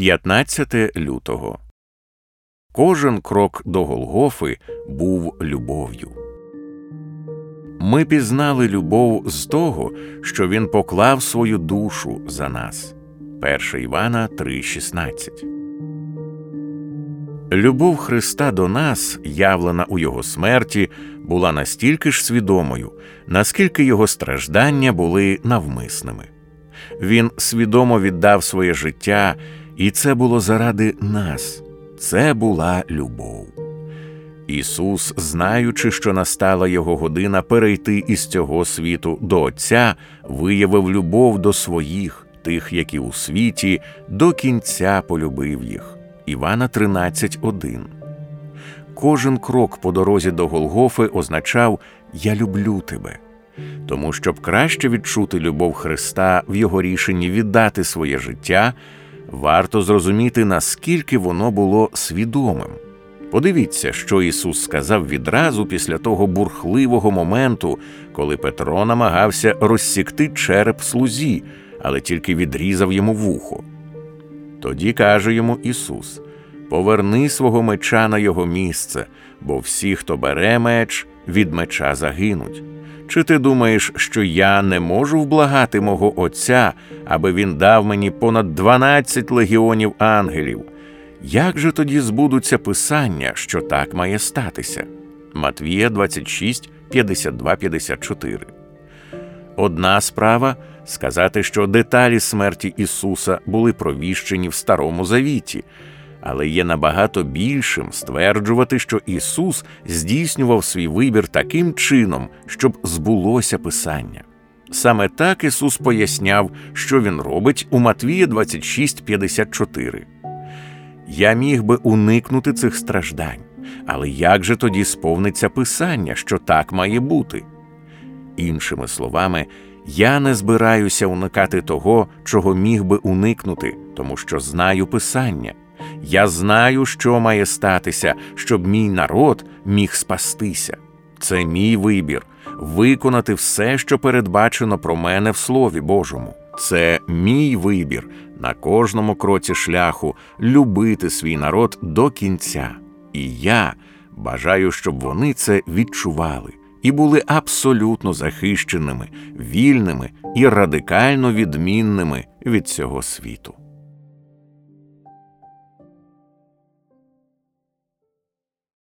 15 лютого. Кожен крок до Голгофи був любов'ю. Ми пізнали любов з того, що він поклав свою душу за нас. 1 Івана 3,16. Любов Христа до нас, явлена у Його смерті, була настільки ж свідомою, наскільки його страждання були навмисними. Він свідомо віддав своє життя, і це було заради нас, це була любов. Ісус, знаючи, що настала його година перейти із цього світу до Отця, виявив любов до своїх, тих, які у світі, до кінця полюбив їх. Івана 13,1 Кожен крок по дорозі до Голгофи означав Я люблю тебе. Тому, щоб краще відчути любов Христа в Його рішенні віддати своє життя, варто зрозуміти, наскільки воно було свідомим. Подивіться, що Ісус сказав відразу після того бурхливого моменту, коли Петро намагався розсікти череп слузі, але тільки відрізав йому вухо. Тоді каже йому Ісус: Поверни свого меча на його місце, бо всі, хто бере меч, від меча загинуть. Чи ти думаєш, що я не можу вблагати мого Отця, аби він дав мені понад дванадцять легіонів ангелів? Як же тоді збудуться писання, що так має статися? Матвія 26, 52, 54 Одна справа сказати, що деталі смерті Ісуса були провіщені в Старому Завіті, але є набагато більшим стверджувати, що Ісус здійснював свій вибір таким чином, щоб збулося Писання. Саме так Ісус поясняв, що Він робить у Матвія 26, 54. Я міг би уникнути цих страждань, але як же тоді сповниться Писання, що так має бути? Іншими словами, я не збираюся уникати того, чого міг би уникнути, тому що знаю Писання. Я знаю, що має статися, щоб мій народ міг спастися. Це мій вибір виконати все, що передбачено про мене в Слові Божому. Це мій вибір на кожному кроці шляху любити свій народ до кінця. І я бажаю, щоб вони це відчували і були абсолютно захищеними, вільними і радикально відмінними від цього світу.